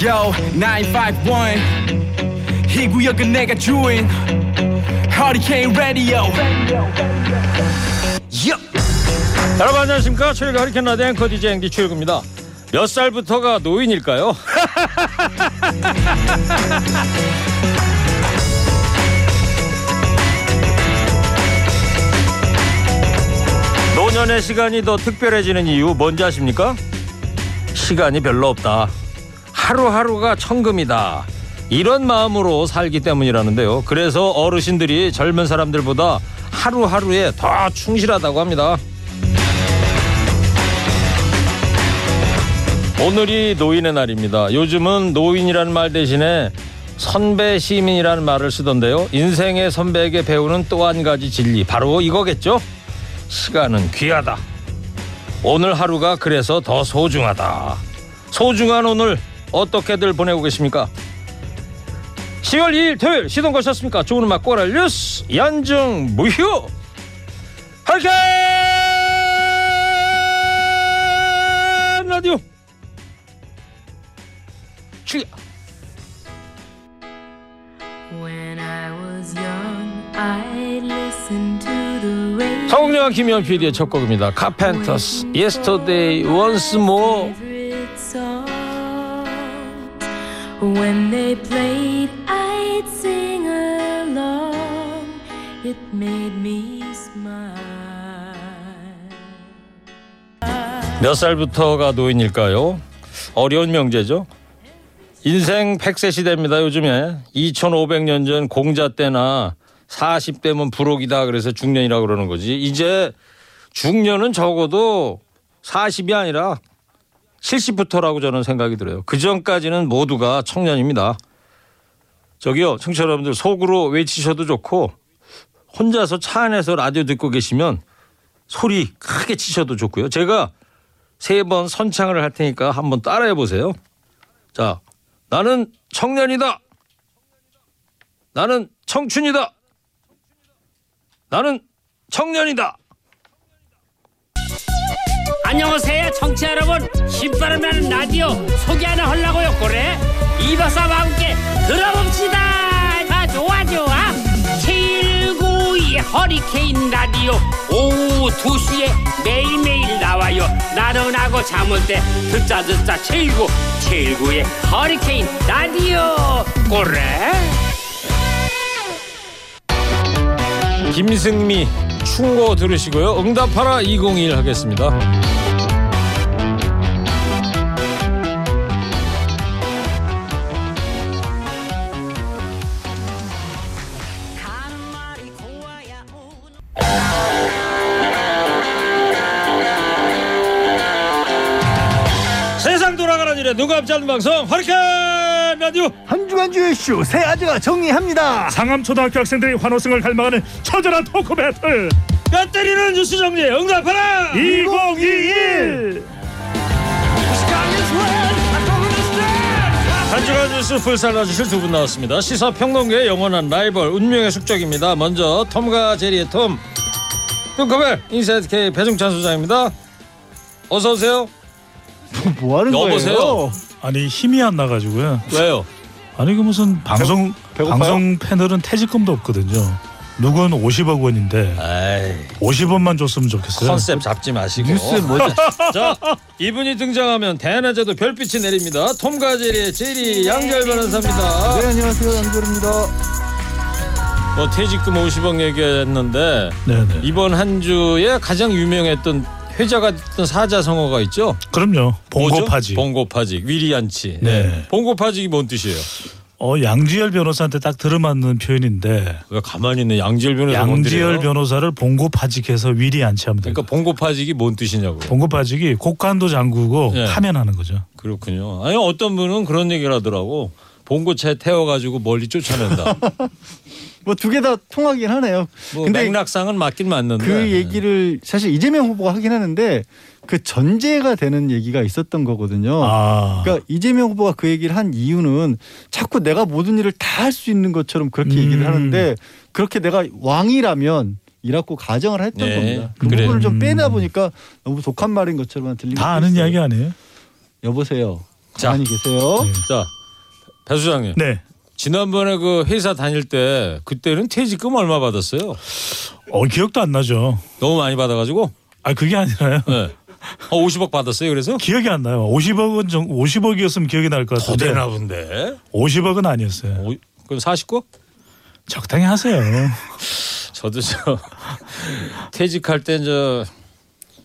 Yo 951 이 구역은 내가 주인 Hurricane Radio Yup. 여러분 안녕하십니까 최일구 허리케인 라디오 앵커 DJ 앵디 최일구입니다 몇 살부터가 노인일까요? 노년의 시간이 더 특별해지는 이유 뭔지 아십니까? 시간이 별로 없다 하루하루가 천금이다 이런 마음으로 살기 때문이라는데요 그래서 어르신들이 젊은 사람들보다 하루하루에 더 충실하다고 합니다 오늘이 노인의 날입니다. 요즘은 노인이라는 말 대신에 선배 시민이라는 말을 쓰던데요. 인생의 선배에게 배우는 또 한 가지 진리 바로 이거겠죠. 시간은 귀하다. 오늘 하루가 그래서 더 소중하다. 소중한 오늘 어떻게들 보내고 계십니까? 10월 2일 토요일 시동 거셨습니까? 좋은 음악 꼬랄 뉴스 연중 무휴 할게 라디오 출격 When I was young, I listened to the radio. 성공영화 김현 PD의 첫 곡입니다. 카펜터스 Yesterday Once More When they played, I'd sing along. It made me smile. 몇 살부터가 노인일까요? 어려운 명제죠. 인생 100세 시대입니다. 요즘에 2500년 전 공자 때나 40대면 불혹이다 그래서 중년이라고 그러는 거지. 이제 중년은 적어도 40이 아니라 70부터라고 저는 생각이 들어요. 그 전까지는 모두가 청년입니다. 저기요, 청취자 여러분들 속으로 외치셔도 좋고 혼자서 차 안에서 라디오 듣고 계시면 소리 크게 치셔도 좋고요. 제가 세 번 선창을 할 테니까 한번 따라해 보세요. 자, 나는 청년이다. 나는 청춘이다. 나는 청년이다. 안녕하세요 청취자 여러분. 신바람 나는 라디오 소개 하나 하려고요 그래. 이박사와 함께 들어봅시다. 아 좋아 좋아. 792 허리케인 라디오. 오후 2시에 매일매일 나와요. 나른하고 잠올 때 듣자 듣자 79 79의 허리케인 라디오 그래. 김승미 충고 들으시고요. 응답하라 201 하겠습니다. 일에 누가 앞지 않는 방송 허리케인 라디오 한 주간 주의 쇼새 아재가 정리합니다. 상암초등학교 학생들이 환호성을 갈망하는 처절한 토크 배틀 뼈 때리는 뉴스 정리 응답하라 2021 한 주간 뉴스 풀살라 주실 두 분 나왔습니다. 시사평론계의 영원한 라이벌 운명의 숙적입니다. 먼저 톰과 제리의 톰 뚱커벨 인사이트 K 배종찬 소장입니다. 어서 오세요. 뭐 하는 여보세요? 거예요? 아니 힘이 안 나가지고요 왜요? 아니 그 무슨 방송 배고파요? 방송 패널은 퇴직금도 없거든요 누군 50억 원인데 에이 50원만 줬으면 좋겠어요 컨셉 잡지 마시고. 뉴스 뭐죠? 자 이분이 등장하면 대낮에도 별빛이 내립니다. 톰과 제리의 제리 양절 변호사입니다. 네 안녕하세요 양조입니다. 뭐 퇴직금 50억 얘기했는데 네네 이번 한 주에 가장 유명했던 회자가 됐던 사자성어가 있죠. 그럼요? 봉고파지 봉고파직. 위리안치. 네. 봉고파직이 뭔 뜻이에요? 어 양지열 변호사한테 딱 들어맞는 표현인데 왜 가만히 있는 양지열 변호사 양지열 변호사를 봉고파직해서 위리 안치하면 돼요 그러니까 봉고파직이 뭔 뜻이냐고요. 봉고파직이 곡간도 잠그고 네. 파면하는 거죠 그렇군요. 아니 어떤 분은 그런 얘기를 하더라고. 봉고차에 태워가지고 멀리 쫓아낸다. 뭐 두 개 다 통하긴 하네요. 뭐 근데 맥락상은 맞긴 맞는데. 그 얘기를 사실 이재명 후보가 하긴 하는데 그 전제가 되는 얘기가 있었던 거거든요. 아 그러니까 이재명 후보가 그 얘기를 한 이유는 자꾸 내가 모든 일을 다 할 수 있는 것처럼 그렇게 음. 얘기를 하는데 그렇게 내가 왕이라면 이라고 가정을 했던 네, 겁니다. 그 그래요. 부분을 좀 음. 빼다 보니까 너무 독한 말인 것처럼 들리고 다 아는 있어요. 이야기 아니에요? 여보세요. 자. 가만히 계세요. 자, 배 수장님. 네. 지난번에 그 회사 다닐 때 그때는 퇴직금 얼마 받았어요? 어 기억도 안 나죠. 너무 많이 받아가지고 아 그게 아니라요. 네. 어, 50억 받았어요. 그래서 기억이 안 나요. 50억은 정 50억이었으면 기억이 날것더 같은데. 되나 본데. 50억은 아니었어요. 오, 그럼 49억? 적당히 하세요. 저도 저 퇴직할 때 저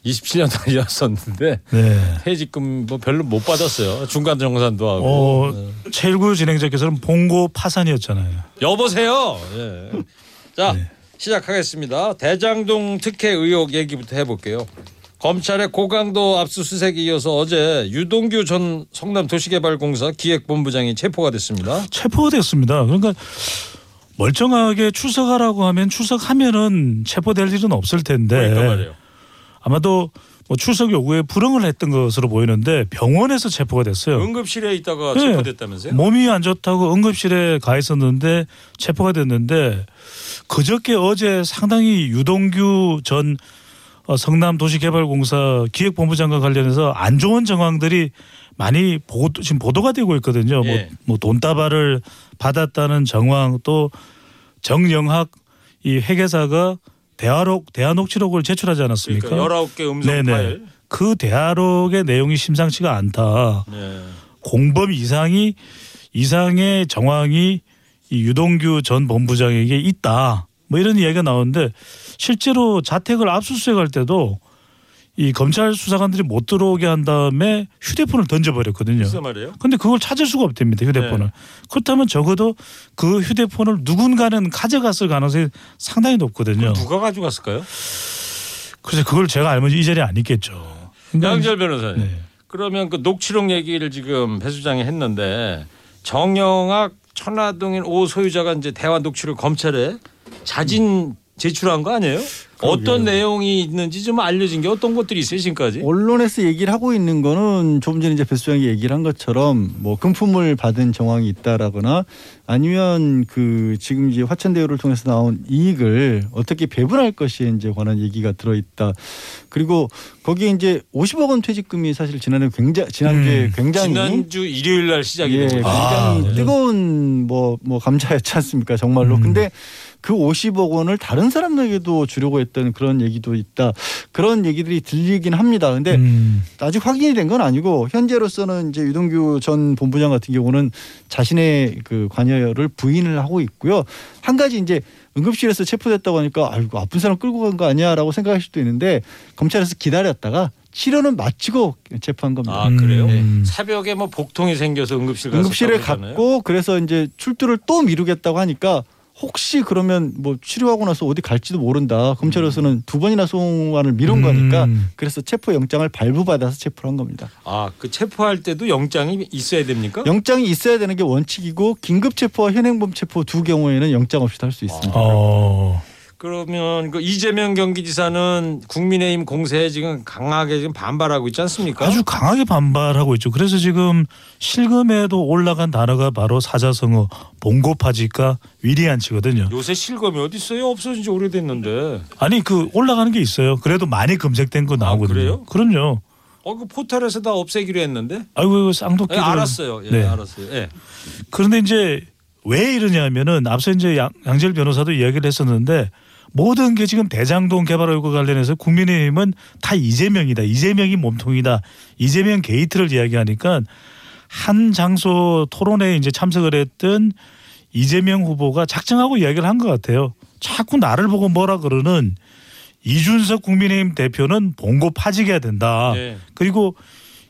27년 다녔었는데 네. 퇴직금 뭐 별로 못 받았어요. 중간 정산도 하고. 어, 최일구 진행자께서는 봉고 파산이었잖아요. 여보세요. 예. 자 네. 시작하겠습니다. 대장동 특혜 의혹 얘기부터 해볼게요. 검찰의 고강도 압수수색에 이어서 어제 유동규 전 성남도시개발공사 기획본부장이 체포가 됐습니다. 체포가 됐습니다. 그러니까 멀쩡하게 출석하라고 하면 출석하면은 체포될 일은 없을 텐데 그러니까 말이에요. 아마도 뭐 출석 요구에 불응을 했던 것으로 보이는데 병원에서 체포가 됐어요. 응급실에 있다가 네. 체포됐다면서요? 몸이 안 좋다고 응급실에 가 있었는데 체포가 됐는데 그저께 어제 상당히 유동규 전 어, 성남 도시개발공사 기획본부장과 관련해서 안 좋은 정황들이 많이 보도, 지금 보도가 되고 있거든요. 예. 뭐, 뭐 돈다발을 받았다는 정황 또 정영학 이 회계사가 대화록 대화녹취록을 제출하지 않았습니까? 그러니까 19개 음성 네네. 파일. 그 대화록의 내용이 심상치가 않다. 네. 공범 이상이 이상의 정황이 이 유동규 전 본부장에게 있다. 뭐 이런 이야기가 나오는데 실제로 자택을 압수수색할 때도 이 검찰 수사관들이 못 들어오게 한 다음에 휴대폰을 던져버렸거든요. 무슨 말이에요? 근데 그걸 찾을 수가 없답니다. 휴대폰을. 네. 그렇다면 적어도 그 휴대폰을 누군가는 가져갔을 가능성이 상당히 높거든요. 누가 가져갔을까요? 그래서 그걸 제가 알면 이 자리에 안 있겠죠. 그러니까 양절 변호사님. 네. 그러면 그 녹취록 얘기를 지금 배 수장이 했는데 정영학 천화동인 오 소유자가 이제 대화 녹취록 검찰에 자진 제출한 거 아니에요? 어떤 내용이 있는지 좀 알려진 게 어떤 것들이 있어요 지금까지? 언론에서 얘기를 하고 있는 거는 조금 전에 이제 배 수장이 얘기를 한 것처럼 뭐 금품을 받은 정황이 있다라거나 아니면 그 지금 이제 화천대유를 통해서 나온 이익을 어떻게 배분할 것이에 이제 관한 얘기가 들어있다. 그리고 거기에 이제 50억 원 퇴직금이 사실 지난해 굉장히 지난주에 음, 굉장히 지난주 일요일 날 시작이 예, 된 거죠. 굉장히 네. 뜨거운 뭐, 뭐 감자였지 않습니까? 정말로. 음. 근데 그 50억 원을 다른 사람에게도 주려고 했던 그런 얘기도 있다. 그런 얘기들이 들리긴 합니다. 근데 음. 아직 확인이 된 건 아니고 현재로서는 이제 유동규 전 본부장 같은 경우는 자신의 그 관여를 부인을 하고 있고요. 한 가지 이제 응급실에서 체포됐다고 하니까 아이고 아픈 사람 끌고 간 거 아니야라고 생각할 수도 있는데 검찰에서 기다렸다가 치료는 마치고 체포한 겁니다. 아 그래요? 음. 새벽에 뭐 복통이 생겨서 응급실 가서 응급실에 갔고 그래서 이제 출두를 또 미루겠다고 하니까 혹시 그러면 뭐 치료하고 나서 어디 갈지도 모른다. 검찰에서는 두 번이나 송환을 미룬 음. 거니까 그래서 체포 영장을 발부받아서 체포를 한 겁니다. 아 그 체포할 때도 영장이 있어야 됩니까? 영장이 있어야 되는 게 원칙이고 긴급 체포와 현행범 체포 두 경우에는 영장 없이도 할 수 있습니다. 어. 그러면 그 이재명 경기지사는 국민의힘 공세에 지금 강하게 지금 반발하고 있지 않습니까? 아주 강하게 반발하고 있죠. 그래서 지금 실검에도 올라간 단어가 바로 사자성어 봉고파지가 위리안치거든요. 요새 실검이 어디 있어요? 없어진 지 오래됐는데. 아니 그 올라가는 게 있어요. 그래도 많이 검색된 거 나오거든요. 그래요? 그럼요. 어 그 포털에서 다 없애기로 했는데. 아이고 이거 예, 쌍독기. 알았어요. 예, 네. 알았어요. 예. 그런데 이제 왜 이러냐면은 앞서 이제 양, 양재열 변호사도 이야기를 했었는데 모든 게 지금 대장동 개발 의혹과 관련해서 국민의힘은 다 이재명이다. 이재명이 몸통이다. 이재명 게이트를 이야기하니까 한 장소 토론회에 이제 참석을 했던 이재명 후보가 작정하고 이야기를 한 것 같아요. 자꾸 나를 보고 뭐라 그러는 이준석 국민의힘 대표는 봉고 파지게 해야 된다. 예. 그리고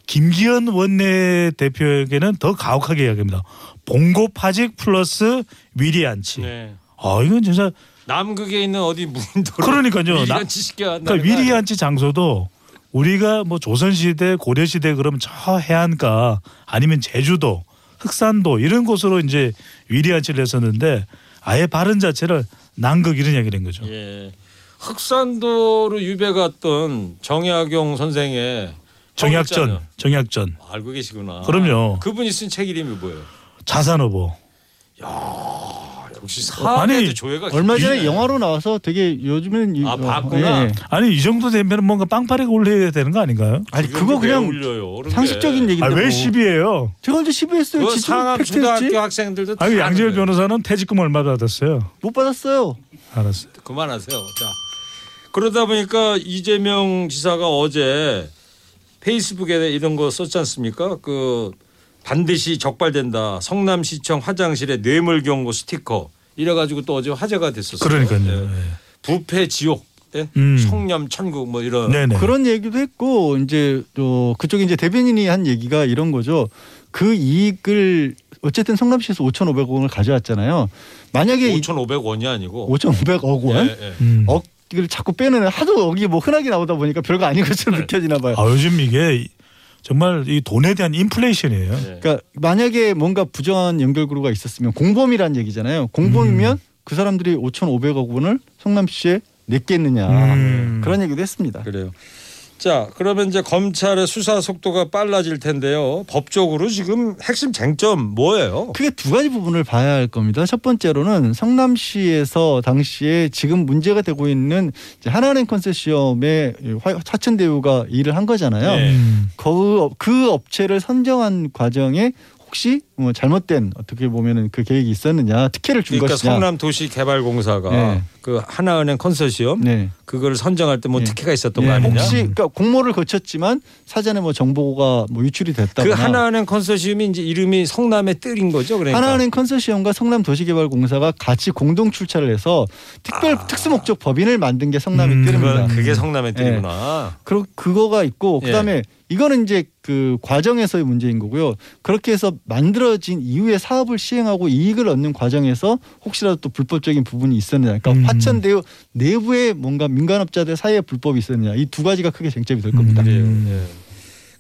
김기현 원내 대표에게는 더 가혹하게 이야기합니다. 봉고 파직 플러스 위리안치. 네. 아 이건 진짜 남극에 있는 어디 무인도로 그러니까요. 나- 지식게 한다는 그러니까? 위리안치 장소도 우리가 뭐 조선 시대 고려 시대 그러면 저 해안가 아니면 제주도 흑산도 이런 곳으로 이제 위리안치를 했었는데 아예 발음 자체를 남극 이런 이야기를 한 거죠. 예. 흑산도로 유배 갔던 정약용 선생의 정약전, 정 정약전, 알고 계시구나. 그럼요. 그분이 쓴 책 이름이 뭐예요? 자산어보. 역시 사업에도 아니, 조회가 얼마 전에 깊네. 영화로 나와서 되게 요즘엔 이- 아, 어, 봤구나. 예. 아니 이 정도 되면 뭔가 빵파리가 올려야 되는 거 아닌가요? 아니 그거 왜 그냥 올려요, 그런 게. 상식적인 얘기인데 아 왜 뭐. 10이에요? 제가 언제 시비했어요. 그 지금 상암 팩트였지? 초등학교 학생들도 다 아니 양재열 아는 거예요. 변호사는 퇴직금 얼마 받았어요? 못 받았어요. 알았어요. 그만하세요. 자 그러다 보니까 이재명 지사가 어제 페이스북에 이런 거 썼지 않습니까? 그 반드시 적발된다. 성남시청 화장실에 뇌물 경고 스티커 이래가지고 또 어제 화제가 됐었어요. 그러니까요. 예. 부패 지옥, 예? 음. 성념 천국 뭐 이런. 네네. 그런 얘기도 했고 이제 또 그쪽에 이제 대변인이 한 얘기가 이런 거죠. 그 이익을 어쨌든 성남시에서 5,500억 원을 가져왔잖아요. 만약에 5,500원이 아니고. 5,500억 원 예, 예. 음. 억을 자꾸 빼내는 하도 억이 뭐 흔하게 나오다 보니까 별거 아닌 것처럼 느껴지나 봐요. 아 요즘 이게 정말 이 돈에 대한 인플레이션이에요. 예. 그러니까 만약에 뭔가 부정한 연결고리가 있었으면 공범이란 얘기잖아요. 공범이면 음. 그 사람들이 5,500억 원을 성남시에 냈겠느냐 음. 그런 얘기도 했습니다. 그래요. 자, 그러면 이제 검찰의 수사 속도가 빨라질 텐데요. 법적으로 지금 핵심 쟁점 뭐예요? 크게 두 가지 부분을 봐야 할 겁니다. 첫 번째로는 성남시에서 당시에 지금 문제가 되고 있는 하나은행 컨소시엄의 화- 화천대유가 일을 한 거잖아요. 네. 음. 그, 업- 그 업체를 선정한 과정에 혹시 뭐 잘못된 어떻게 보면은 그 계획이 있었느냐 특혜를 준 그러니까 것이냐. 성남 도시개발공사가 네. 그 하나은행 컨소시엄 네. 그걸 선정할 때뭐 네. 특혜가 있었던 예, 거 아니냐? 혹시 그러니까 공모를 거쳤지만 사전에 뭐 정보가 뭐 유출이 그 됐다거나 하나은행 컨소시엄이 이제 이름이 성남의 뜰인 거죠. 그러니까. 하나은행 컨소시엄과 성남 도시개발공사가 같이 공동 출자를 해서 특별 특수 목적 법인을 만든 게 성남의 음, 뜰입니다. 그게 성남의 뜰이구나. 그리고 그거가 있고 예. 그다음에 이거는 이제 그 과정에서의 문제인 거고요. 그렇게 해서 만들어 진 이후에 사업을 시행하고 이익을 얻는 과정에서 혹시라도 또 불법적인 부분이 있었느냐. 그러니까 음. 화천대유 내부에 뭔가 민간업자들 사이에 불법이 있었느냐. 이 두 가지가 크게 쟁점이 될 겁니다. 음. 그래요. 예.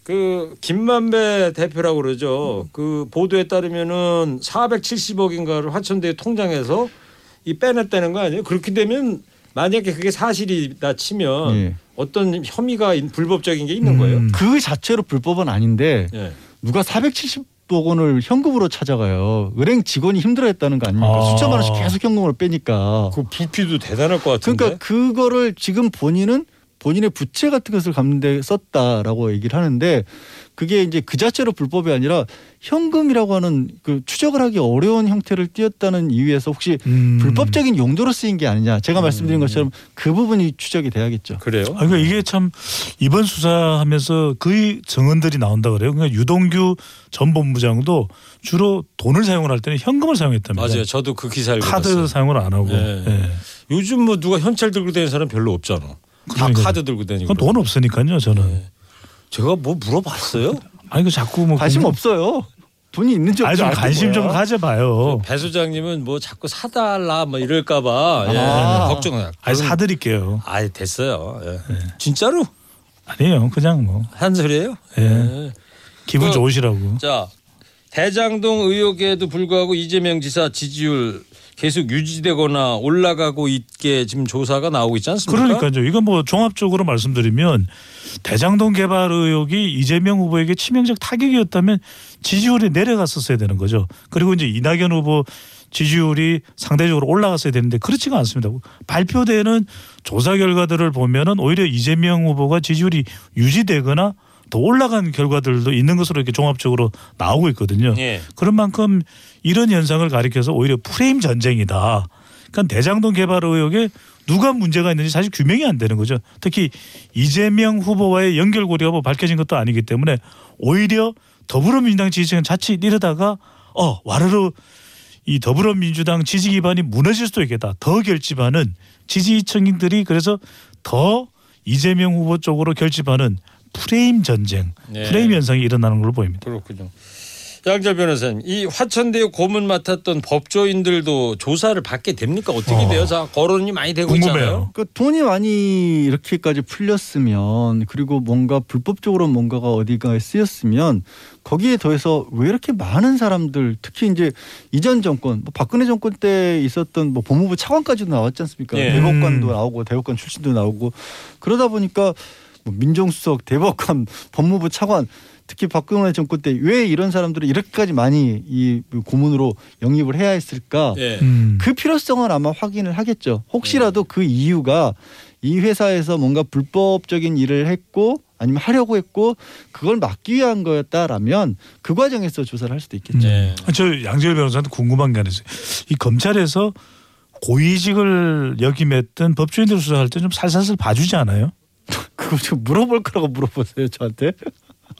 그 김만배 대표라고 그러죠. 그 보도에 따르면은 470억인가를 화천대유 통장에서 이 빼냈다는 거 아니에요? 그렇게 되면 만약에 그게 사실이다 치면 예. 어떤 혐의가 있- 불법적인 게 있는 거예요? 음. 그 자체로 불법은 아닌데 예. 누가 470 억 원을 현금으로 찾아가요. 은행 직원이 힘들어했다는 거 아닙니까? 아. 수천만 원씩 계속 현금으로 빼니까. 그 부피도 대단할 것 같은데. 그러니까 그거를 지금 본인은 본인의 부채 같은 것을 갚는데 썼다라고 얘기를 하는데 그게 이제 그 자체로 불법이 아니라 현금이라고 하는 그 추적을 하기 어려운 형태를 띄었다는 이유에서 혹시 음. 불법적인 용도로 쓰인 게 아니냐 제가 말씀드린 것처럼 그 부분이 추적이 돼야겠죠. 그래요? 아, 그러니까 이게 참 이번 수사하면서 그 증언들이 나온다 그래요. 그러니까 유동규 전 본부장도 주로 돈을 사용을 할 때는 현금을 사용했답니다. 맞아요. 저도 그 기사를 카드 읽었어요. 사용을 안 하고. 예. 예. 요즘 뭐 누가 현찰 들고 다니는 사람 별로 없잖아. 다. 카드 들고 다니고. 그건 돈 없으니까요. 저는. 예. 제가 뭐 물어봤어요? 아니 그 자꾸 뭐 관심 궁금- 없어요. 돈이 있는지 아니 없는지 좀알 관심 좀 거야. 가져봐요. 배 소장님은 뭐 자꾸 사달라 뭐 이럴까봐 예. 아. 걱정해. 아니 사드릴게요. 아이 됐어요. 예. 네. 진짜로 아니에요. 그냥 뭐 한 소리예요? 예. 기분 그- 좋으시라고. 자 대장동 의혹에도 불구하고 이재명 지사 지지율 계속 유지되거나 올라가고 있게 지금 조사가 나오고 있지 않습니까? 그러니까요. 이건 뭐 종합적으로 말씀드리면 대장동 개발 의혹이 이재명 후보에게 치명적 타격이었다면 지지율이 내려갔었어야 되는 거죠. 그리고 이제 이낙연 후보 지지율이 상대적으로 올라갔어야 되는데 그렇지가 않습니다. 발표되는 조사 결과들을 보면은 오히려 이재명 후보가 지지율이 유지되거나 더 올라간 결과들도 있는 것으로 이렇게 종합적으로 나오고 있거든요. 예. 그런 만큼 이런 현상을 가리켜서 오히려 프레임 전쟁이다. 그러니까 대장동 개발 의혹에 누가 문제가 있는지 사실 규명이 안 되는 거죠. 특히 이재명 후보와의 연결고리가 뭐 밝혀진 것도 아니기 때문에 오히려 더불어민주당 지지층은 자칫 이러다가 어 와르르 이 더불어민주당 지지 기반이 무너질 수도 있겠다. 더 결집하는 지지층들이 그래서 더 이재명 후보 쪽으로 결집하는 프레임 전쟁, 네. 프레임 현상이 일어나는 걸로 보입니다. 그렇군요. 양재 변호사님, 이 화천대유 고문 맡았던 법조인들도 조사를 받게 됩니까? 어떻게 어. 돼요? 자, 거론이 많이 되고 있잖아요. 궁금해요. 그 돈이 많이 이렇게까지 풀렸으면 그리고 뭔가 불법적으로 뭔가가 어디가에 쓰였으면 거기에 더해서 왜 이렇게 많은 사람들 특히 이제 이전 정권 뭐 박근혜 정권 때 있었던 뭐 법무부 차관까지도 나왔지 않습니까? 예. 대법관도 음. 나오고 대법관 출신도 나오고 그러다 보니까 뭐 민정수석, 대법관, 법무부 차관 특히 박근혜 정권 때 왜 이런 사람들을 이렇게까지 많이 이 고문으로 영입을 해야 했을까? 예. 음. 그 필요성을 아마 확인을 하겠죠. 혹시라도 그 이유가 이 회사에서 뭔가 불법적인 일을 했고 아니면 하려고 했고 그걸 막기 위한 거였다라면 그 과정에서 조사를 할 수도 있겠죠. 예. 저 양재열 변호사한테 궁금한 게 하나 있어요. 이 검찰에서 고위직을 역임했던 법조인들 수사할 때 좀 살살살 봐주지 않아요? 그거 좀 물어볼 거라고 물어보세요 저한테.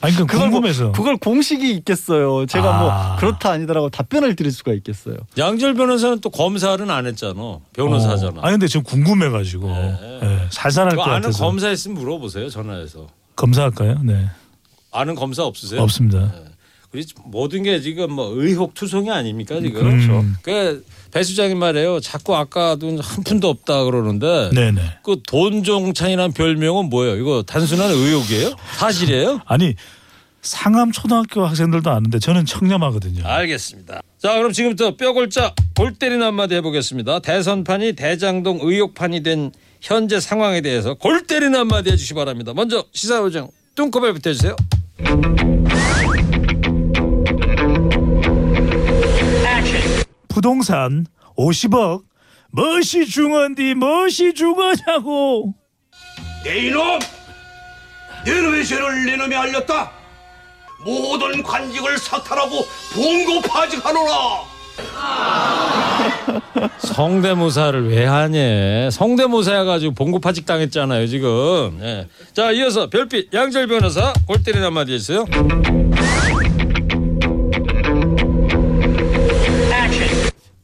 아니 그걸 뭐- 궁금해서. 그걸 공식이 있겠어요. 제가 아. 뭐 그렇다 아니다라고 답변을 드릴 수가 있겠어요. 양절 변호사는 또 검사는 안 했잖아. 변호사잖아. 어. 아니 근데 지금 궁금해가지고 네. 예, 살살할 것 아는 같아서 검사 있으면 물어보세요. 전화해서. 검사할까요? 네 아는 검사 없으세요? 없습니다. 그리 모든 게 지금 뭐 의혹 투성이 아닙니까 지금? 그렇죠. 그 배 수장님 말이에요. 자꾸 아까도 한 푼도 없다 그러는데 네네. 그 돈종찬이라는 별명은 뭐예요? 이거 단순한 의혹이에요? 사실이에요? 아니 상암 초등학교 학생들도 아는데 저는 청렴하거든요. 알겠습니다. 자 그럼 지금부터 뼈골자 골 때리는 한마디 해보겠습니다. 대선판이 대장동 의혹판이 된 현재 상황에 대해서 골 때리는 한마디 해주시 기 바랍니다. 먼저 시사요정 뚱커벨 부터 해주세요. 부동산 50억 멋이 중헌디 멋이 중헌냐고 내 이놈! 내놈의 죄를 내 놈이 알렸다! 모든 관직을 사탈하고 봉고파직하노라! 성대모사를 왜 하냐? 성대모사 해가지고 봉고파직 당했잖아요 지금. 예. 자 이어서 별빛 양절 변호사 골 때리는 한마디 해주세요.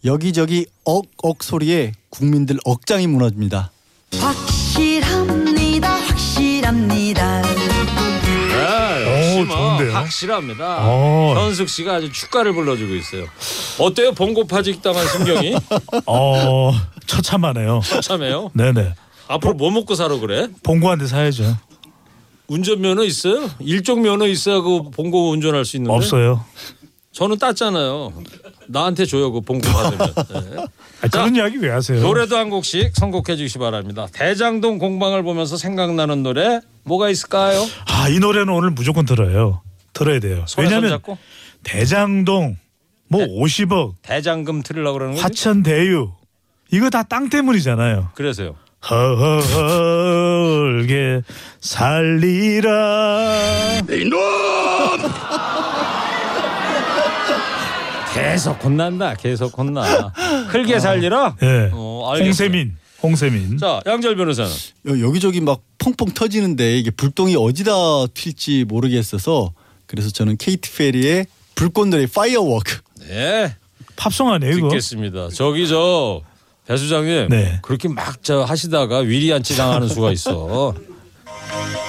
여기저기 억억 소리에 국민들 억장이 무너집니다. 확실합니다 확실합니다 네, 오, 뭐 좋은데요? 확실합니다. 어. 현숙 씨가 아주 축가를 불러주고 있어요. 어때요? 봉고파직 당한 심경이 어 처참하네요. 참해요. 네네 앞으로 뭐 먹고 살아 그래? 봉고한테 사야죠. 운전면허 있어요? 일종 면허 있어야 그 봉고 운전할 수 있는데 없어요. 저는 땄잖아요. 나한테 줘요 그 봉고 받으면. 네. 아, 그런 이야기 왜 하세요? 노래도 한 곡씩 선곡해 주시기 바랍니다. 대장동 공방을 보면서 생각나는 노래 뭐가 있을까요? 아 이 노래는 오늘 무조건 들어요. 들어야 돼요. 왜냐하면 대장동 뭐 50억 대장금 틀으려고 그러는 거지? 화천 대유 이거 다 땅 때문이잖아요. 그래서요. 허허헐게 살리라. 내 이놈! 계속 혼난다. 계속 혼나. 흘게 살리라? 예. 어, 알겠어요. 홍세민. 홍세민. 자, 양지열 변호사는 여- 여기저기 막 펑펑 터지는데 이게 불똥이 어디다 튈지 모르겠어서 그래서 저는 케이트 페리의 불꽃놀이 Firework 네. 팝송 아니에요 이거? 듣겠습니다. 저기 저 배수장님 네. 그렇게 막 저 하시다가 위리안치 당하는 수가 있어.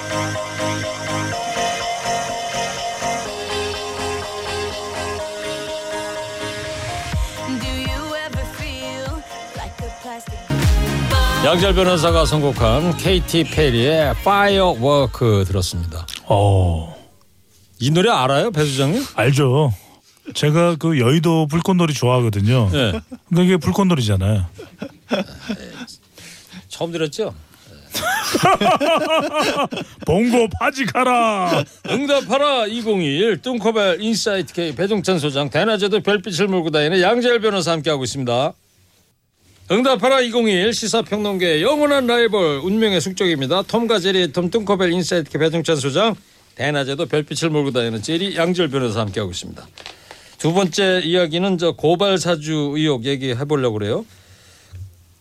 양지열 변호사가 선곡한 케이티 페리의 Firework 들었습니다. 어 이 노래 알아요, 배 수장님? 알죠. 제가 그 여의도 불꽃놀이 좋아하거든요. 네. 그러니까 이게 불꽃놀이잖아요. 처음 들었죠? 봉고 파직하라. 응답하라 2021 뚱커벨 인사이트 K 배종찬 소장 대낮에도 별빛을 몰고 다니는 양지열 변호사 함께하고 있습니다. 응답하라 2021 시사평론계의 영원한 라이벌 운명의 숙적입니다. 톰과 제리의 톰 뚱커벨 인사이트 K 배종찬 소장 대낮에도 별빛을 몰고 다니는 제리 양지열 변호사 함께하고 있습니다. 두 번째 이야기는 저 고발 사주 의혹 얘기해 보려고 그래요.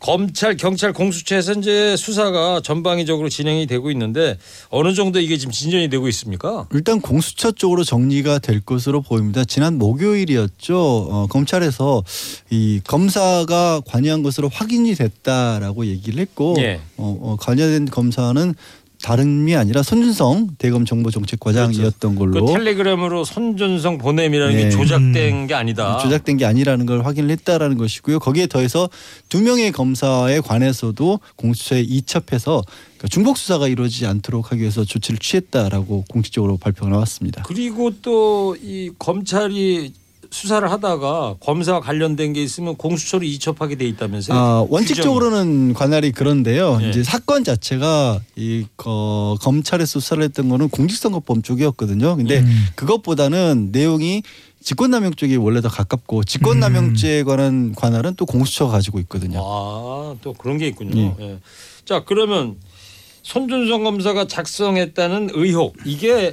검찰 경찰 공수처에서 이제 수사가 전방위적으로 진행이 되고 있는데 어느 정도 이게 지금 진전이 되고 있습니까? 일단 공수처 쪽으로 정리가 될 것으로 보입니다. 지난 목요일이었죠. 어, 검찰에서 이 검사가 관여한 것으로 확인이 됐다라고 얘기를 했고 예. 어, 어, 관여된 검사는 다름이 아니라 손준성 대검 정보정책과장이었던 걸로 그 텔레그램으로 손준성 보냄이라는 게 네. 조작된 게 아니다. 조작된 게 아니라는 걸 확인을 했다라는 것이고요. 거기에 더해서 두 명의 검사에 관해서도 공수처에 이첩해서 그러니까 중복 수사가 이루어지지 않도록 하기 위해서 조치를 취했다라고 공식적으로 발표가 나왔습니다. 그리고 또 이 검찰이 수사를 하다가 검사와 관련된 게 있으면 공수처로 이첩하게 돼 있다면서요? 아, 원칙적으로는 관할이 그런데요. 예. 이제 사건 자체가 이 어, 검찰에서 수사를 했던 거는 공직선거법 쪽이었거든요. 근데 음. 그것보다는 내용이 직권남용 쪽이 원래 더 가깝고 직권남용죄에 관한 관할은 또 공수처가 가지고 있거든요. 아, 또 그런 게 있군요. 예. 예. 자, 그러면 손준성 검사가 작성했다는 의혹 이게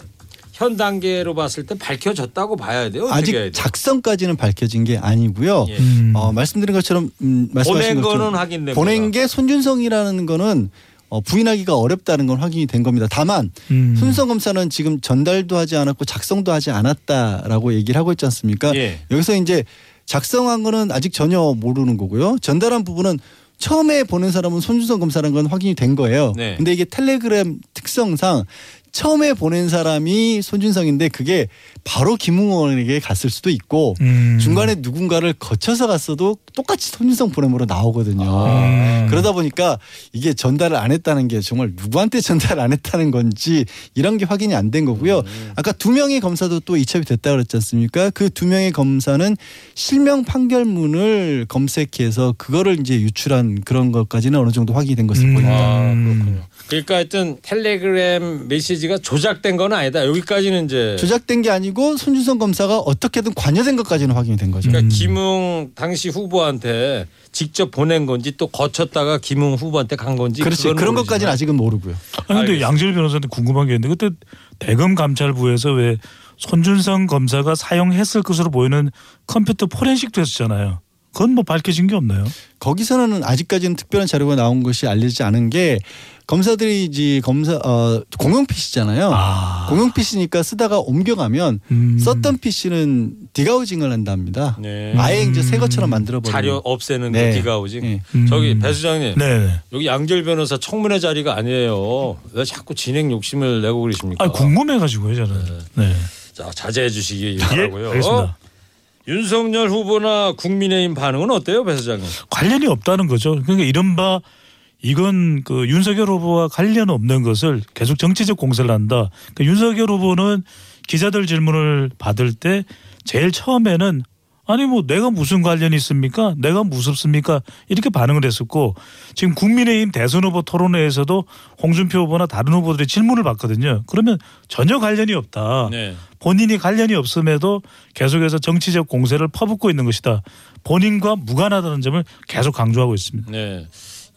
현 단계로 봤을 때 밝혀졌다고 봐야 돼요. 아직 돼요? 작성까지는 밝혀진 게 아니고요. 예. 음. 어, 말씀드린 것처럼 음, 말씀하신 보낸 것처럼 거는 확인된 보낸 거다. 게 손준성이라는 거는 어, 부인하기가 어렵다는 건 확인이 된 겁니다. 다만 음. 손준성 검사는 지금 전달도 하지 않았고 작성도 하지 않았다라고 얘기를 하고 있지 않습니까? 예. 여기서 이제 작성한 거는 아직 전혀 모르는 거고요. 전달한 부분은 처음에 보낸 사람은 손준성 검사라는 건 확인이 된 거예요. 네. 근데 이게 텔레그램 특성상 처음에 보낸 사람이 손준성인데 그게 바로 김웅원에게 갔을 수도 있고 음. 중간에 누군가를 거쳐서 갔어도 똑같이 손준성 보냄으로 나오거든요. 음. 그러다 보니까 이게 전달을 안 했다는 게 정말 누구한테 전달 안 했다는 건지 이런 게 확인이 안 된 거고요. 아까 두 명의 검사도 또 이첩이 됐다 그랬지 않습니까? 그 두 명의 검사는 실명 판결문을 검색해서 그거를 이제 유출한 그런 것까지는 어느 정도 확인이 된 것으로 음. 보입니다. 아, 그렇군요. 그러니까 하여튼 텔레그램 메시지 가 조작된 건 아니다. 여기까지는 이제 조작된 게 아니고 손준성 검사가 어떻게든 관여된 것까지는 확인이 된 거죠. 그러니까 김웅 당시 후보한테 직접 보낸 건지 또 거쳤다가 김웅 후보한테 간 건지 그렇지. 그런 모르지만. 것까지는 아직은 모르고요. 아니 근데. 양질 변호사한테 궁금한 게 있는데 그때 대검 감찰부에서 왜 손준성 검사가 사용했을 것으로 보이는 컴퓨터 포렌식도 했었잖아요. 그건 뭐 밝혀진 게 없나요? 거기서는 아직까지는 특별한 자료가 나온 것이 알려지지 않은 게 검사들이 이제 검사 어 공용 PC잖아요. 아. 공용 PC니까 쓰다가 옮겨가면 음. 썼던 PC는 디가우징을 한답니다. 네. 아예 이제 새 것처럼 만들어 버리는. 자료 없애는 네. 그 디가우징. 네. 음. 저기 배 수장님 네. 여기 양절 변호사 청문회 자리가 아니에요. 왜 자꾸 진행 욕심을 내고 그러십니까? 아 궁금해가지고요 저는. 네. 자 자제해 주시기 예, 바라고요. 알겠습니다. 윤석열 후보나 국민의힘 반응은 어때요, 배 수장님? 관련이 없다는 거죠. 그러니까 이른바 이건 그 윤석열 후보와 관련 없는 것을 계속 정치적 공세를 한다. 그러니까 윤석열 후보는 기자들 질문을 받을 때 제일 처음에는 아니 뭐 내가 무슨 관련이 있습니까? 내가 무섭습니까? 이렇게 반응을 했었고 지금 국민의힘 대선 후보 토론회에서도 홍준표 후보나 다른 후보들이 질문을 받거든요. 그러면 전혀 관련이 없다. 네. 본인이 관련이 없음에도 계속해서 정치적 공세를 퍼붓고 있는 것이다. 본인과 무관하다는 점을 계속 강조하고 있습니다. 네.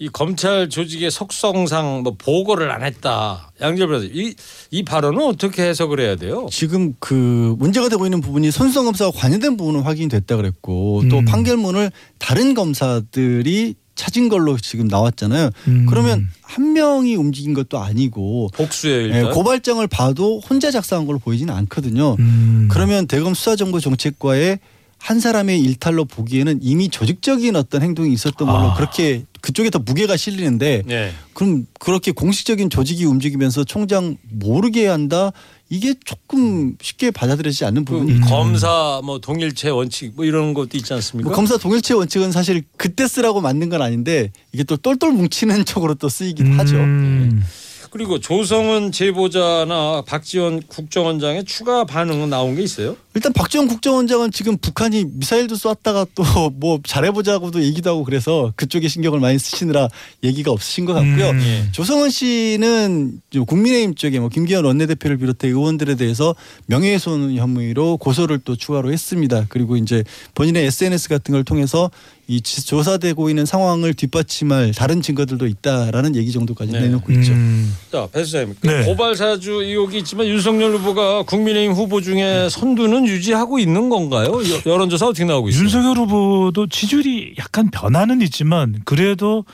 이 검찰 조직의 속성상 뭐 보고를 안 했다. 양절 변호사 이, 이 발언은 어떻게 해석을 해야 돼요? 지금 그 문제가 되고 있는 부분이 손수성 검사가 관여된 부분은 확인이 됐다 그랬고 또 음. 판결문을 다른 검사들이 찾은 걸로 지금 나왔잖아요. 음. 그러면 한 명이 움직인 것도 아니고 복수예요, 예, 일단. 고발장을 봐도 혼자 작성한 걸로 보이지는 않거든요. 음. 그러면 대검 수사정보정책과의 한 사람의 일탈로 보기에는 이미 조직적인 어떤 행동이 있었던 걸로 아. 그렇게 그쪽에 더 무게가 실리는데 네. 그럼 그렇게 공식적인 조직이 움직이면서 총장 모르게 한다 이게 조금 쉽게 받아들여지지 않는 그 부분이 있죠. 검사 뭐 동일체 원칙 뭐 이런 것도 있지 않습니까? 뭐 검사 동일체 원칙은 사실 그때 쓰라고 만든 건 아닌데 이게 또 똘똘 뭉치는 쪽으로 또 쓰이기도 하죠. 음. 그리고 조성은 제보자나 박지원 국정원장의 추가 반응은 나온 게 있어요? 일단 박지원 국정원장은 지금 북한이 미사일도 쐈다가 또 뭐 잘해보자고도 얘기도 하고 그래서 그쪽에 신경을 많이 쓰시느라 얘기가 없으신 것 같고요. 음, 예. 조성은 씨는 좀 국민의힘 쪽에 뭐 김기현 원내대표를 비롯해 의원들에 대해서 명예훼손 혐의로 고소를 또 추가로 했습니다. 그리고 이제 본인의 SNS 같은 걸 통해서 이 지- 조사되고 있는 상황을 뒷받침할 다른 증거들도 있다라는 얘기 정도까지 네. 내놓고 있죠. 음. 자, 배 수장님. 네. 고발 사주 의혹이 있지만 윤석열 후보가 국민의힘 후보 중에 선두는 유지하고 있는 건가요? 여- 여론조사 어떻게 나오고 있어요? 윤석열 후보도 지지율이 약간 변화는 있지만 그래도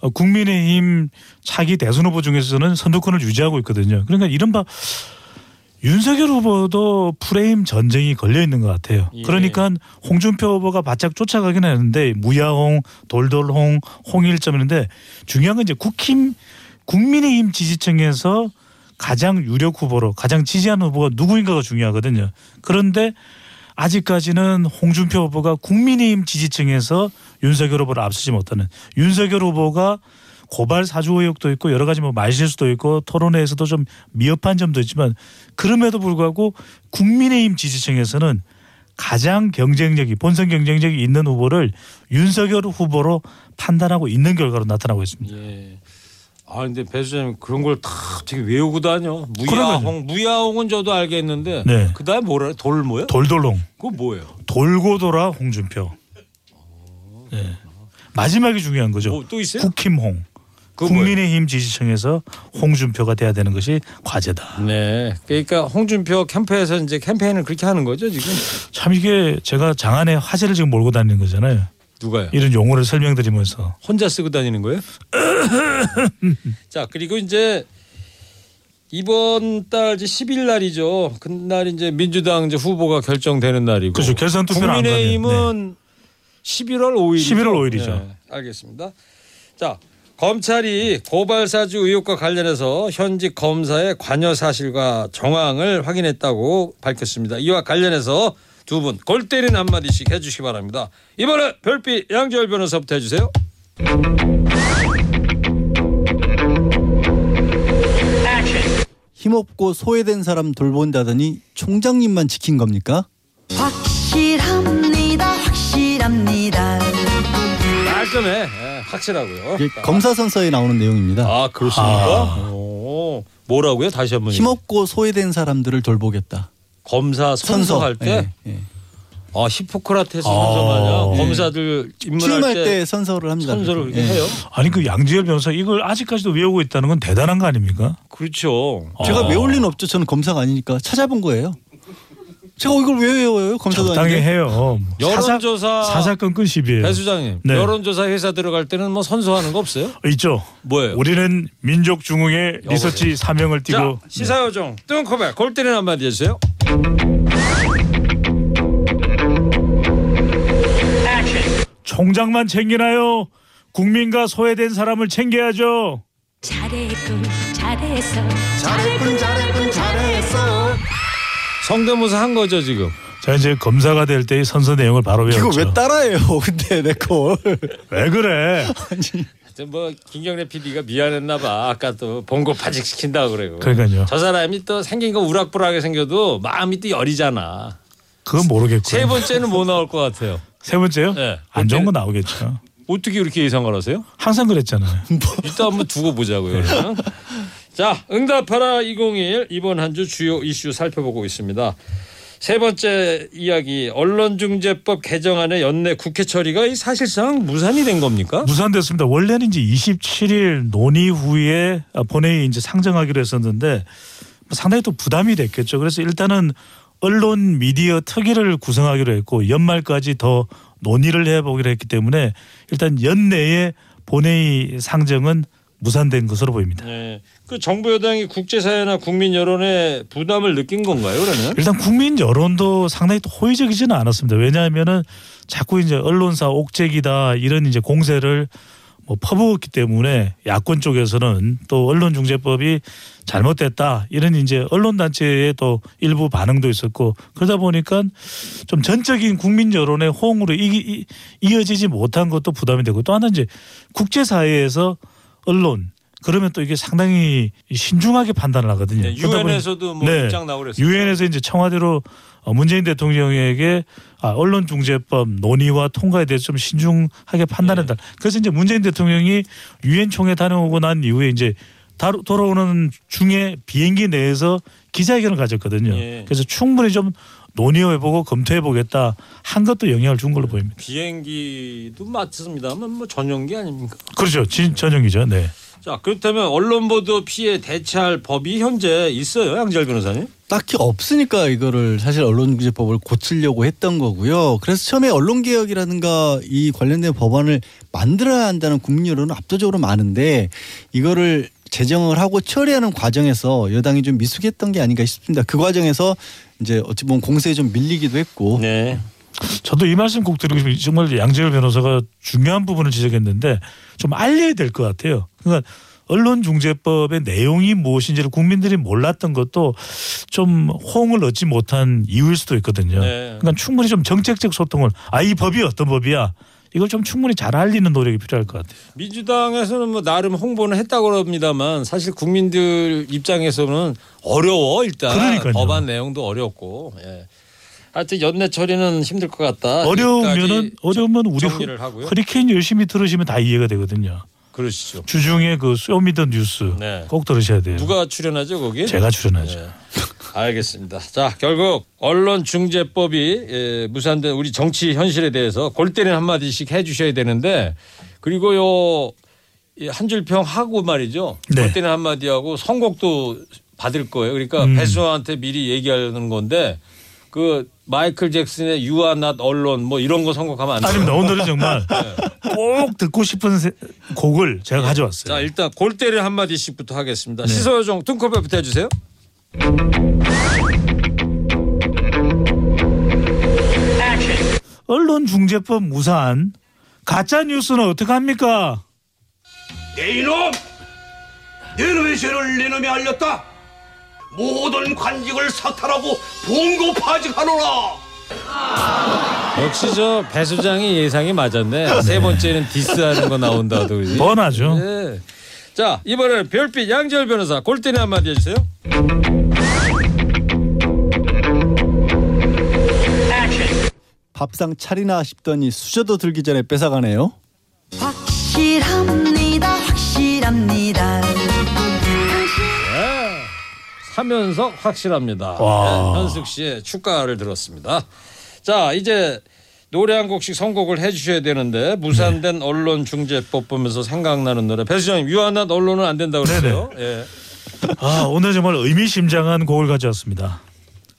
어, 국민의힘 차기 대선 후보 중에서는 선두권을 유지하고 있거든요. 그러니까 이른바 윤석열 후보도 프레임 전쟁이 걸려 있는 것 같아요. 예. 그러니까 홍준표 후보가 바짝 쫓아가긴 하는데 무야홍, 돌돌홍, 홍일점인데 중요한 건 이제 국힘 국민의힘 지지층에서 가장 유력 후보로 가장 지지하는 후보가 누구인가가 중요하거든요. 그런데 아직까지는 홍준표 후보가 국민의힘 지지층에서 윤석열 후보를 앞서지 못하는 윤석열 후보가 고발 사주 의혹도 있고 여러 가지 뭐 말실수도 있고 토론회에서도 좀 미흡한 점도 있지만 그럼에도 불구하고 국민의힘 지지층에서는 가장 경쟁력이 본선 경쟁력이 있는 후보를 윤석열 후보로 판단하고 있는 결과로 나타나고 있습니다. 예. 아 근데 배 수장님 그런 걸 다 되게 외우고 다녀. 무야홍 무야홍은 저도 알겠는데 네. 그다음 뭐라 돌 뭐야? 돌돌롱 그거 뭐예요? 돌고 돌아 홍준표. 네. 마지막이 중요한 거죠. 뭐 또 있어요? 국힘홍. 국민의힘 지지층에서 홍준표가 돼야 되는 것이 과제다. 네. 그러니까 홍준표 캠프에서 이제 캠페인을 그렇게 하는 거죠 지금. 참 이게 제가 장안에 화제를 지금 몰고 다니는 거잖아요. 누가요? 이런 용어를 설명드리면서 혼자 쓰고 다니는 거예요? 자 그리고 이제 이번 달 이제 10일 날이죠. 그날 이제 민주당 이제 후보가 결정되는 날이고. 그렇죠. 결선 투표를 안 국민의힘은 11월 5일. 11월 5일 이죠. 알겠습니다. 자 검찰이 고발 사주 의혹과 관련해서 현직 검사의 관여 사실과 정황을 확인했다고 밝혔습니다. 이와 관련해서 두 분 골 때리는 한마디씩 해주시기 바랍니다. 이번에 별빛 양지열 변호사부터 해주세요. 힘없고 소외된 사람 돌본다더니 총장님만 지킨 겁니까? 확실합니다 확실합니다 깔끔해. 예, 확실하고요. 이게 검사 선서에 나오는 내용입니다. 아 그렇습니까? 오, 뭐라고요? 다시 한번. 힘없고 소외된 사람들을 돌보겠다. 검사 선서 할 때, 예, 예. 아 히포크라테스 아. 선서 마냥 예. 검사들 입문할 때, 때, 선서를 합니다. 선서를 예. 해요. 아니 그 양지열 변호사 이걸 아직까지도 외우고 있다는 건 대단한 거 아닙니까? 그렇죠. 제가 아. 외울 리는 없죠. 저는 검사가 아니니까 찾아본 거예요. 제가 이걸 왜 외워요? 검사도 적당히 아닌데. 해요. 여론조사 사사, 사사건건 시비예요. 배 수장님 네. 여론조사 회사 들어갈 때는 뭐 선서하는 거 없어요? 있죠. 뭐예요? 우리는 민족 중흥의 리서치 사명을 자 띠고 시사요정 뜬코벨 골 때리는 한마디 해주세요. 총장만 챙기나요? 국민과 소외된 사람을 챙겨야죠. 잘했군 잘했어 잘했군 잘했군 잘했어. 성대모사 한 거죠 지금. 자 이제 검사가 될 때의 선서 내용을 바로 이거 외웠죠. 왜 따라해요? 근데 내 걸. 왜 그래? 하여튼 뭐 김경래 PD가 미안했나 봐. 아까 또 본고 파직 시킨다 그래요. 그러니까요. 저 사람이 또 생긴 거 우락부락하게 생겨도 마음이 또 여리잖아. 그건 모르겠고. 세 번째는 뭐 나올 것 같아요? 세 번째요? 네. 안 좋은 거 나오겠죠. 어떻게 그렇게 예상을 하세요? 항상 그랬잖아요. 일단 한번 두고 보자고요. 자, 응답하라 2021 이번 한 주 주요 이슈 살펴보고 있습니다. 세 번째 이야기 언론중재법 개정안의 연내 국회 처리가 이 사실상 무산이 된 겁니까? 무산됐습니다. 원래는 이제 27일 논의 후에 본회의 이제 상정하기로 했었는데 상당히 또 부담이 됐겠죠. 그래서 일단은 언론 미디어 특위를 구성하기로 했고 연말까지 더 논의를 해보기로 했기 때문에 일단 연내에 본회의 상정은 무산된 것으로 보입니다. 네. 그 정부 여당이 국제사회나 국민 여론에 부담을 느낀 건가요, 그러면? 일단 국민 여론도 상당히 또 호의적이지는 않았습니다. 왜냐하면은 자꾸 이제 언론사 옥죄기다 이런 이제 공세를 뭐 퍼부었기 때문에 야권 쪽에서는 또 언론중재법이 잘못됐다 이런 이제 언론 단체의 또 일부 반응도 있었고 그러다 보니까 좀 전적인 국민 여론의 호응으로 이, 이, 이어지지 못한 것도 부담이 되고 또 하나 이제 국제사회에서 언론 그러면 또 이게 상당히 신중하게 판단을 하거든요. 네, 유엔에서도 뭐 네. 입장 나오고 그랬어요. 유엔에서 이제 청와대로 어, 문재인 대통령에게 아, 언론중재법 논의와 통과에 대해서 좀 신중하게 판단했다. 네. 그래서 이제 문재인 대통령이 유엔 총회 다녀오고 난 이후에 이제 다로- 돌아오는 중에 비행기 내에서 기자회견을 가졌거든요. 예. 그래서 충분히 좀 논의해보고 검토해보겠다 한 것도 영향을 준 걸로 보입니다. 비행기도 맞습니다만 뭐 전용기 아닙니까? 그렇죠. 진, 전형이죠. 네. 자 그렇다면 언론 보도 피해 대체할 법이 현재 있어요, 양지열 변호사님? 딱히 없으니까 이거를 사실 언론중재법을 고치려고 했던 거고요. 그래서 처음에 언론개혁이라든가 이 관련된 법안을 만들어야 한다는 국민 여론은 압도적으로 많은데 이거를 제정을 하고 처리하는 과정에서 여당이 좀 미숙했던 게 아닌가 싶습니다. 그 과정에서 이제 어찌 보면 공세에 좀 밀리기도 했고 네. 저도 이 말씀 꼭 드리고 싶어요. 정말 양재열 변호사가 중요한 부분을 지적했는데 좀 알려야 될 것 같아요. 그러니까 언론중재법의 내용이 무엇인지를 국민들이 몰랐던 것도 좀 호응을 얻지 못한 이유일 수도 있거든요. 네. 그러니까 충분히 좀 정책적 소통을 아 이 법이 어떤 법이야 이걸 좀 충분히 잘 알리는 노력이 필요할 것 같아요. 민주당에서는 뭐 나름 홍보는 했다고 합니다만 사실 국민들 입장에서는 어려워 일단 그러니까요. 법안 내용도 어렵고 예. 하여튼 연내 처리는 힘들 것 같다. 어려우면은 어려우면 우리 허. 허리케인 열심히 들으시면 다 이해가 되거든요. 그러시죠. 주중에 그 쇼미더 뉴스 네. 꼭 들으셔야 돼요. 누가 출연하죠 거기? 제가 출연하죠. 네. 알겠습니다. 자 결국 언론중재법이 예, 무산된 우리 정치 현실에 대해서 골 때리는 한 마디씩 해주셔야 되는데 그리고 요 한 줄평 하고 말이죠. 네. 골 때리는 한 마디 하고 선곡도 받을 거예요. 그러니까 음. 배수한테 미리 얘기하는 건데 그 마이클 잭슨의 유아낫 언론 뭐 이런 거 선곡하면 안 돼요. 아닙니다. 오늘은 정말 네. 꼭 듣고 싶은 세- 곡을 제가 가져왔어요. 자 일단 골 때리는 한 마디씩부터 하겠습니다. 시소요정 뚱커벨부터 해주세요. 언론중재법 무산 가짜 뉴스는 어떻게 합니까? 내 이놈! 내놈의 죄를 내 놈이 알렸다! 모든 관직을 사탈하고 봉고 파직하노라! 역시 저 배수장이 예상이 맞았네. 세 번째는 디스하는 거 나온다도 그지. 뻔하죠. 네. 자 이번에는 별빛 양지열 변호사 골때리 한마디 해주세요. 밥상 차리나 싶더니 수저도 들기 전에 뺏어가네요. 확실합니다 확실합니다 사면석 확실합니다. 와. 네, 현숙 씨의 축가를 들었습니다. 자 이제 노래 한 곡씩 선곡을 해주셔야 되는데 무산된 언론 중재법 보면서 생각나는 노래 배수장님 유한한 언론은 안 된다고 그랬어요. 예. 아 오늘 정말 의미심장한 곡을 가져왔습니다.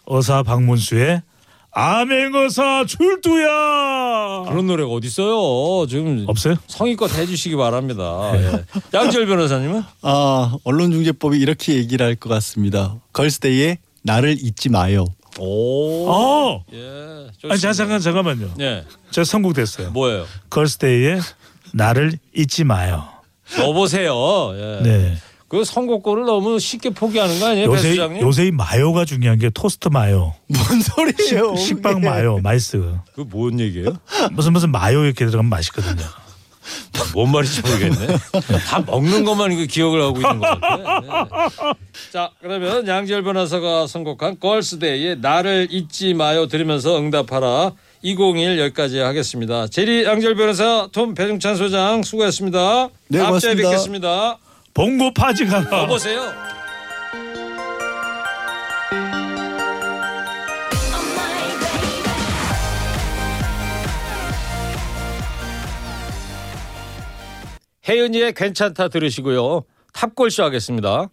어사 박문수의 암행어사 출두야. 그런 노래가 어디 있어요? 지금 없어요? 성의껏 해주시기 바랍니다. 예. 양지열 변호사님은 아 언론중재법이 이렇게 얘기를 할 것 같습니다. 걸스데이의 나를 잊지 마요. 오. 어. 예. 좋습니다. 아니 자 잠깐 잠깐만요. 예. 제가 선곡됐어요. 뭐예요? 걸스데이의 나를 잊지 마요. 여보세요. 예. 네. 그 선곡권을 너무 쉽게 포기하는 거 아니에요, 요새 배수장님? 요새 이 마요가 중요한 게 토스트 마요, 뭔 소리예요? 식빵. 마요, 마이스. 그뭔 얘기예요? 무슨 무슨 마요 이렇게 들어가면 맛있거든요. 뭔 말인지 모르겠네. 다 먹는 것만 이거 기억을 하고 있는 것 같아. 네. 자, 그러면 양지열 변호사가 선곡한 걸스데이의 나를 잊지 마요 들으면서 응답하라. 201 여기까지 하겠습니다. 제리 양지열 변호사, 톰 배중찬 소장 수고했습니다. 네, 다음 주에 고맙습니다. 뵙겠습니다. 봉고 파지가라. 여보세요. 혜은이의 괜찮다 들으시고요. 탑골쇼 하겠습니다.